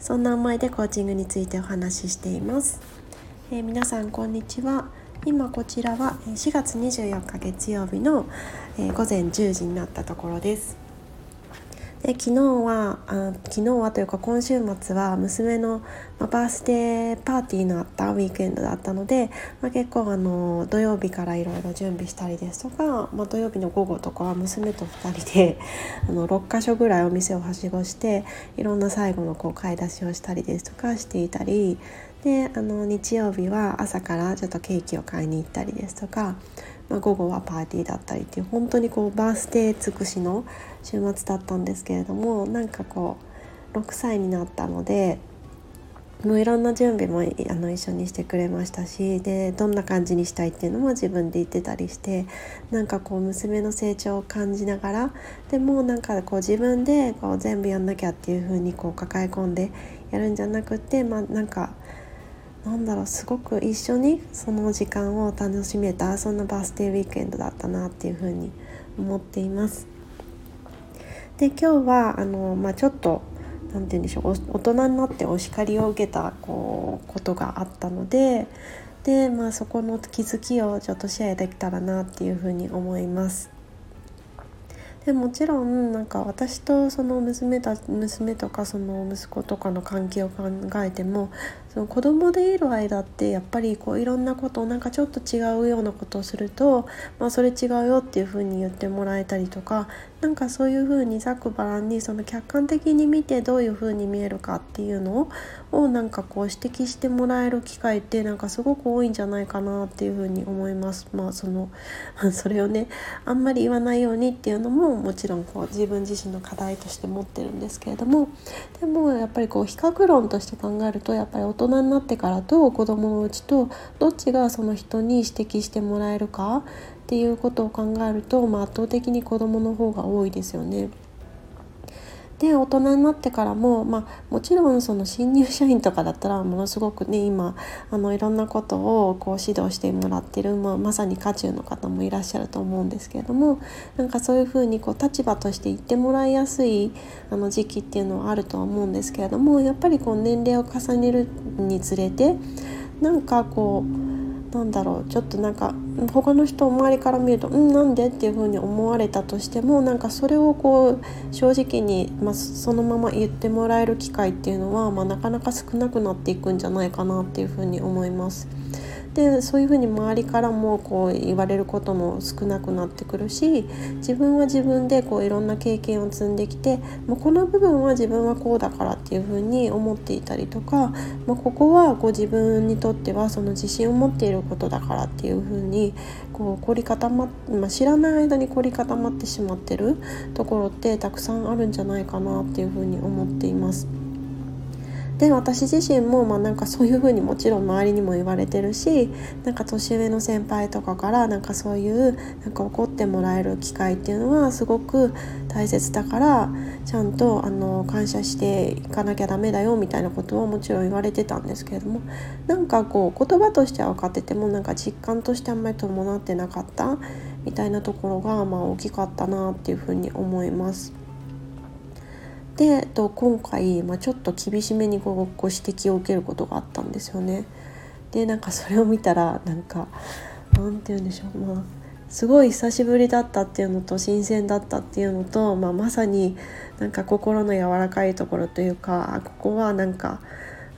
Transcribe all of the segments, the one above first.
そんな思いでコーチングについてお話ししています、えー、皆さんこんにちは。今こちらは4月24日月曜日の、午前10時になったところです。で昨日はあ昨日はというか今週末は娘の、まあ、バースデーパーティーのあったウィークエンドだったので、まあ、結構あの土曜日からいろいろ準備したりですとか、まあ、土曜日の午後とかは娘と2人で あの6か所ぐらいお店をはしごしていろんな最後のこう買い出しをしたりですとかしていたりであの日曜日は朝からちょっとケーキを買いに行ったりですとかまあ、午後はパーティーだったりっていう本当にこうバースデー尽くしの週末だったんですけれどもなんかこう6歳になったのでもういろんな準備もあの一緒にしてくれましたしでどんな感じにしたいっていうのも自分で言ってたりしてなんかこう娘の成長を感じながらでもなんかこう自分でこう全部やんなきゃっていう風にこう抱え込んでやるんじゃなくてまあなんかなんだろうすごく一緒にその時間を楽しめたそんなバースデーウィークエンドだったなっていうふうに思っています。で今日はあの、まあ、ちょっと何て言うんでしょう大人になってお叱りを受けたこうことがあったのでで、まあ、そこの気づきをちょっとシェアできたらなっていうふうに思います。でもちろんなんか私とその娘た娘とかその息子とかの関係を考えてもその子供でいる間ってやっぱりこういろんなことをなんかちょっと違うようなことをすると、まあ、それ違うよっていうふうに言ってもらえたりとかなんかそういうふうにざっくばらんにその客観的に見てどういうふうに見えるかっていうのをなんかこう指摘してもらえる機会ってなんかすごく多いんじゃないかなっていうふうに思います。まあその それをねあんまり言わないようにっていうのももちろんこう自分自身の課題として持ってるんですけれどもでもやっぱりこう比較論として考えるとやっぱり大大人になってからと子供のうちとどっちがその人に指摘してもらえるかっていうことを考えると、まあ、圧倒的に子供の方が多いですよね。で大人になってからも、まあ、もちろんその新入社員とかだったらものすごくね今あのいろんなことをこう指導してもらってる、まあ、まさに渦中の方もいらっしゃると思うんですけれどもなんかそういうふうにこう立場として言ってもらいやすいあの時期っていうのはあるとは思うんですけれどもやっぱりこう年齢を重ねるにつれてなんかこうなんだろうちょっとなんか他の人周りから見ると「うんなんで?」っていうふうに思われたとしてもなんかそれをこう正直に、まあ、そのまま言ってもらえる機会っていうのは、まあ、なかなか少なくなっていくんじゃないかなっていうふうに思います。でそういうふうに周りからもこう言われることも少なくなってくるし自分は自分でこういろんな経験を積んできてもうこの部分は自分はこうだからっていうふうに思っていたりとか、まあ、ここはこう自分にとってはその自信を持っていることだからっていうふうにこう凝り固まっ、まあ、知らない間に凝り固まってしまってるところってたくさんあるんじゃないかなっていうふうに思っています。で私自身もまあなんかそういうふうにもちろん周りにも言われてるしなんか年上の先輩とかからなんかそういうなんか怒ってもらえる機会っていうのはすごく大切だからちゃんとあの感謝していかなきゃダメだよみたいなことはもちろん言われてたんですけれどもなんかこう言葉としては分かっててもなんか実感としてあんまり伴ってなかったみたいなところがまあ大きかったなっていうふうに思います。でと今回、まあ、ちょっと厳しめにごご指摘を受けることがあったんですよね。でなんかそれを見たらなんかなんて言うんでしょうまあすごい久しぶりだったっていうのと新鮮だったっていうのと、まあ、まさになんか心の柔らかいところというかここはなんか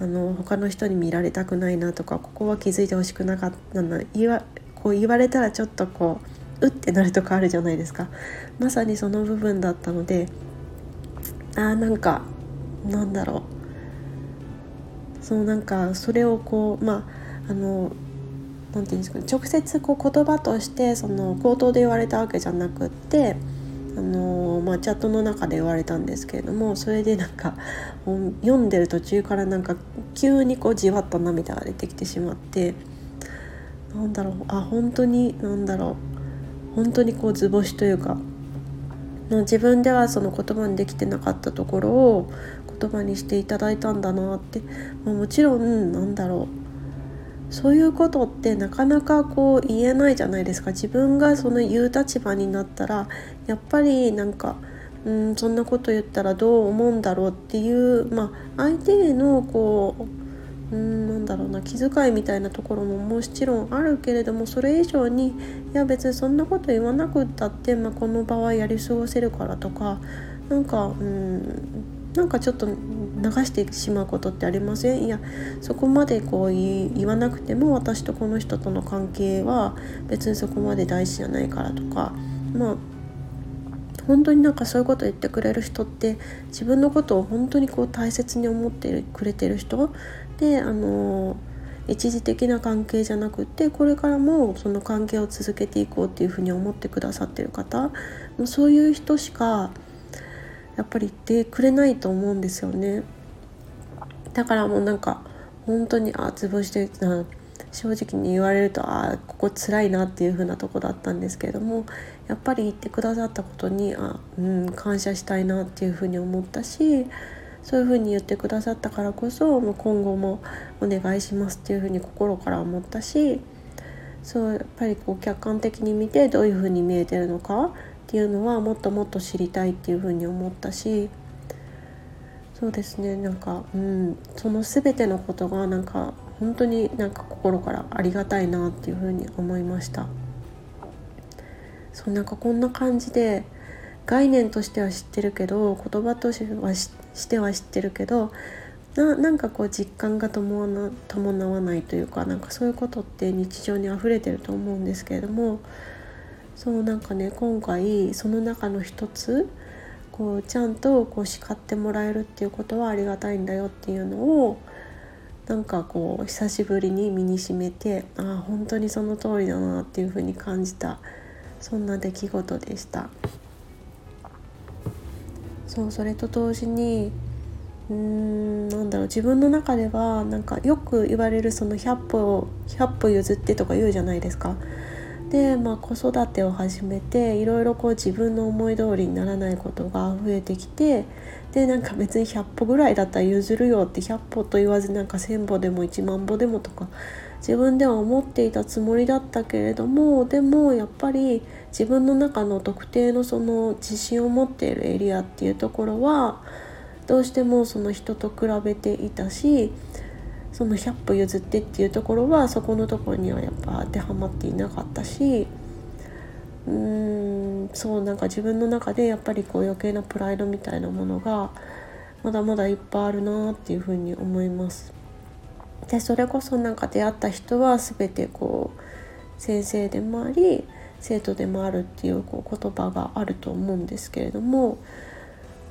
あの他の人に見られたくないなとかここは気づいてほしくなかったな言わこう言われたらちょっとこううってなるとこあるじゃないですかまさにその部分だったのであなんかなんだろう。そうなんかそれをこうまああのなんていうんですか直接こう言葉としてその口頭で言われたわけじゃなくってあのまあ、チャットの中で言われたんですけれどもそれでなんか読んでる途中からなんか急にこうじわっと涙が出てきてしまってなんだろう。あ本当になんだろう。本当にこう図星というかの自分ではその言葉にできてなかったところを言葉にしていただいたんだなって、まあ、もちろんなんだろう。そういうことってなかなかこう言えないじゃないですか。自分がその言う立場になったらやっぱりなんかうんそんなこと言ったらどう思うんだろうっていうまあ相手へのこううんなんだろうな気遣いみたいなところももちろんあるけれどもそれ以上にいや別にそんなこと言わなくったって、まあ、この場はやり過ごせるからとかなんかうんなんかちょっと流してしまうことってありません？いやそこまでこう言わなくても私とこの人との関係は別にそこまで大事じゃないからとかまあ本当になんかそういうこと言ってくれる人って自分のことを本当にこう大切に思ってくれてる人であの一時的な関係じゃなくってこれからもその関係を続けていこうっていうふうに思ってくださってる方もうそういう人しかやっぱり言ってくれないと思うんですよね。だからもうなんか本当にあ潰して正直に言われるとあここ辛いなっていう風なとこだったんですけれどもやっぱり言ってくださったことにあ、うん、感謝したいなっていう風に思ったしそういうふうに言ってくださったからこそもう今後もお願いしますっていうふうに心から思ったしそうやっぱりこう客観的に見てどういうふうに見えてるのかっていうのはもっともっと知りたいっていうふうに思ったしそうですねなんか、うん、その全てのことがなんか本当になんか心からありがたいなっていうふうに思いました。そうなんかこんな感じで概念としては知ってるけど言葉としてはしては知ってるけどななんかこう実感が伴伴わないというかなんかそういうことって日常にあふれてると思うんですけれどもそうなんかね今回その中の一つこうちゃんとこう叱ってもらえるっていうことはありがたいんだよっていうのをなんかこう久しぶりに身にしめてああ本当にその通りだなっていうふうに感じたそんな出来事でした。そうそれと同時にうーんなんだろう自分の中ではなんかよく言われるその100歩100歩譲ってとか言うじゃないですか。で、まあ、子育てを始めていろいろこう自分の思い通りにならないことが増えてきてでなんか別に100歩ぐらいだったら譲るよって100歩と言わずなんか1,000歩でも1万歩でもとか自分では思っていたつもりだったけれどもでもやっぱり自分の中の特定のその自信を持っているエリアっていうところはどうしてもその人と比べていたしその100歩譲ってっていうところはそこのところにはやっぱ当てはまっていなかったしうーんそうなんか自分の中でやっぱりこう余計なプライドみたいなものがまだまだいっぱいあるなっていうふうに思います。でそれこそなんか出会った人は全てこう先生でもあり生徒でもあるっていうこう言葉があると思うんですけれども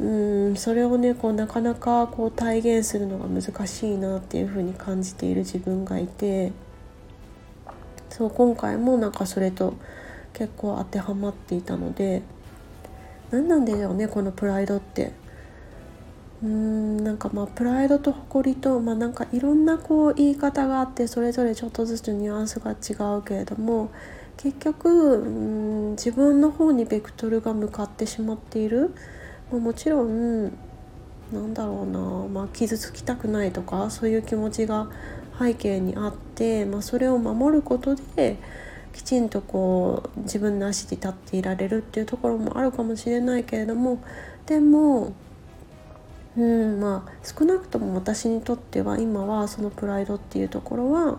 うんそれをねこうなかなかこう体現するのが難しいなっていうふうに感じている自分がいてそう今回もなんかそれと結構当てはまっていたので何なんでしょうねこのプライドって。うーんなんかまあプライドと誇りとまあなんかいろんなこう言い方があってそれぞれちょっとずつニュアンスが違うけれども結局うん自分の方にベクトルが向かってしまっている、まあ、もちろんなんだろうな、まあ、傷つきたくないとかそういう気持ちが背景にあって、まあ、それを守ることできちんとこう自分の足で立っていられるっていうところもあるかもしれないけれどもでもうんまあ少なくとも私にとっては今はそのプライドっていうところは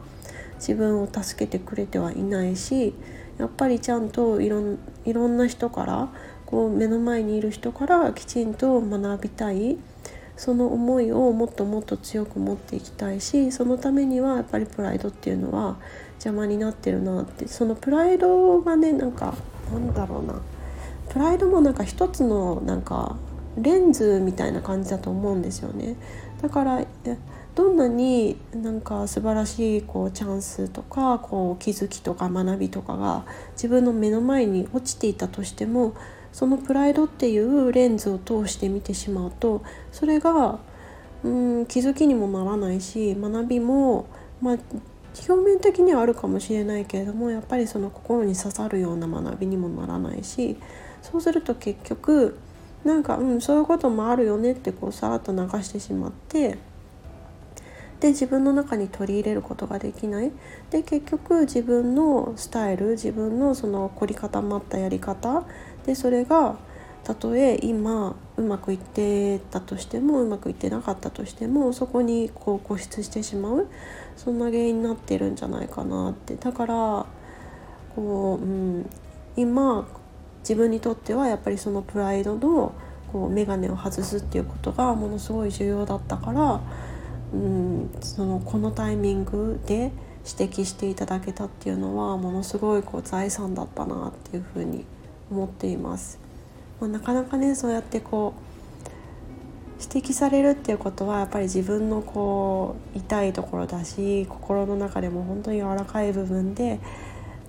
自分を助けてくれてはいないしやっぱりちゃんといろんいろんな人からこう目の前にいる人からきちんと学びたいその思いをもっともっと強く持っていきたいしそのためにはやっぱりプライドっていうのは邪魔になってるなってそのプライドがねなんかなんだろうな。プライドもなんか一つのなんかレンズみたいな感じだと思うんですよね。だからどんなになんか素晴らしいこうチャンスとかこう気づきとか学びとかが自分の目の前に落ちていたとしてもそのプライドっていうレンズを通して見てしまうとそれがうん気づきにもならないし学びも、まあ、表面的にはあるかもしれないけれどもやっぱりその心に刺さるような学びにもならないしそうすると結局なんか、うん、そういうこともあるよねってこうさらっと流してしまってで自分の中に取り入れることができない。で結局自分のスタイル自分のその凝り固まったやり方でそれがたとえ今うまくいってたとしてもうまくいってなかったとしてもそこにこう固執してしまうそんな原因になってるんじゃないかなって。だからこう、うん、今自分にとってはやっぱりそのプライドのこう眼鏡を外すっていうことがものすごい重要だったから、うん、そのこのタイミングで指摘していただけたっていうのはものすごいこう財産だったなっていうふうに思っています。まあ、なかなかねそうやってこう指摘されるっていうことはやっぱり自分のこう痛いところだし心の中でも本当に柔らかい部分で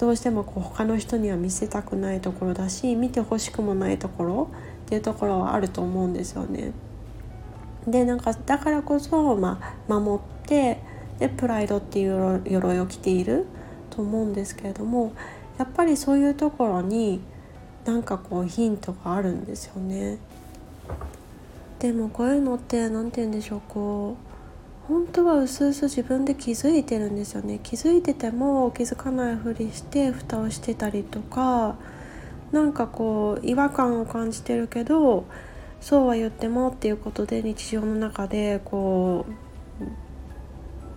どうしてもこう他の人には見せたくないところだし見てほしくもないところっていうところはあると思うんですよね。でなんかだからこそ、まあ、守ってでプライドっていう鎧を着ていると思うんですけれどもやっぱりそういうところになんかこうヒントがあるんですよね。でもこういうのって何て言うんでしょうこう本当はうすうす自分で気づいてるんですよね。気づいてても気づかないふりして蓋をしてたりとかなんかこう違和感を感じてるけどそうは言ってもっていうことで日常の中でこ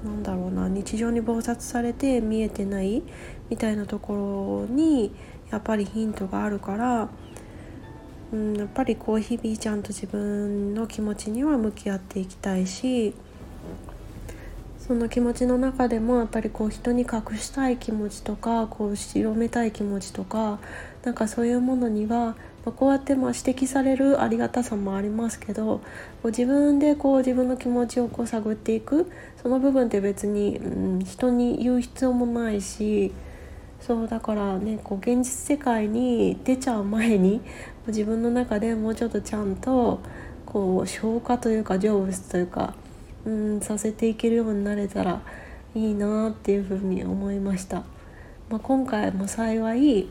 うなんだろうな日常に忙殺されて見えてないみたいなところにやっぱりヒントがあるから、うん、やっぱりこう日々ちゃんと自分の気持ちには向き合っていきたいしその気持ちの中でもやっぱりこう人に隠したい気持ちとかこう広めたい気持ちとかなんかそういうものには、ま、こうやってまあ指摘されるありがたさもありますけどこう自分でこう自分の気持ちをこう探っていくその部分って別に、うん、人に言う必要もないしそうだからねこう現実世界に出ちゃう前に自分の中でもうちょっとちゃんとこう消化というか成仏というかうんさせていけるようになれたらいいなっていうふうに思いました。まあ、今回も幸い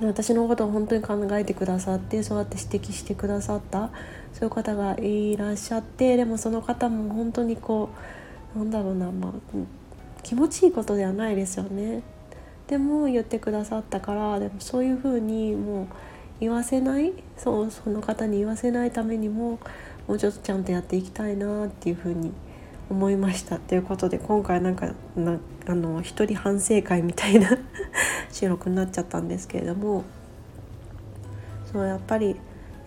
私のことを本当に考えてくださってそうやって指摘してくださったそういう方がいらっしゃってでもその方も本当にこうなんだろうな、まあ、気持ちいいことではないですよね。でも言ってくださったからでもそういうふうにもう言わせない？そうその方に言わせないためにももうちょっとちゃんとやっていきたいなっていうふうに思いましたということで今回なんかなあの一人反省会みたいな 収録になっちゃったんですけれどもそうやっぱり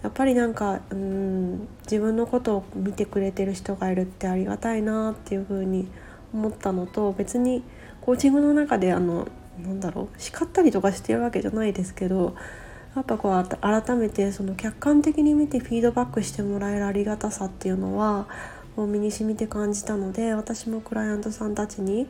やっぱりなんかうん自分のことを見てくれてる人がいるってありがたいなっていうふうに思ったのと別にコーチングの中であのなんだろう叱ったりとかしてるわけじゃないですけどやっぱこう改めてその客観的に見てフィードバックしてもらえるありがたさっていうのはもう身に染みて感じたので私もクライアントさんたちに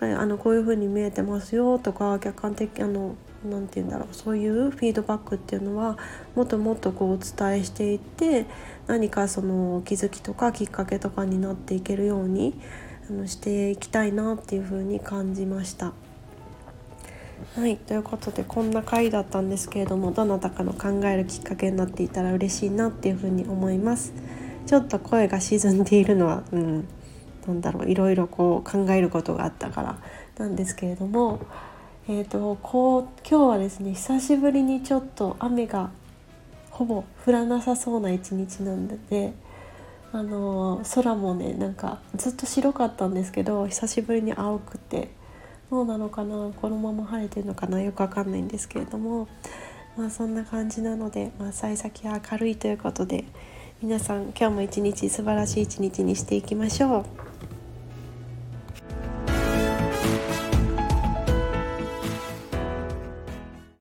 あのこういう風に見えてますよとか客観的あの何て言うんだろうそういうフィードバックっていうのはもっともっとこうお伝えしていって何かその気づきとかきっかけとかになっていけるようにあのしていきたいなっていう風に感じました。はいということでこんな回だったんですけれどもどなたかの考えるきっかけになっていたら嬉しいなっていうふうに思います。ちょっと声が沈んでいるのはうんなんだろういろいろこう考えることがあったからなんですけれどもえーと、こう今日はですね久しぶりにちょっと雨がほぼ降らなさそうな一日なんであの空もねなんかずっと白かったんですけど久しぶりに青くてどうなのかなこのまま晴れてるのかなよくわかんないんですけれどもまあそんな感じなので、まあ、幸先は明るいということで皆さん今日も一日素晴らしい一日にしていきましょう。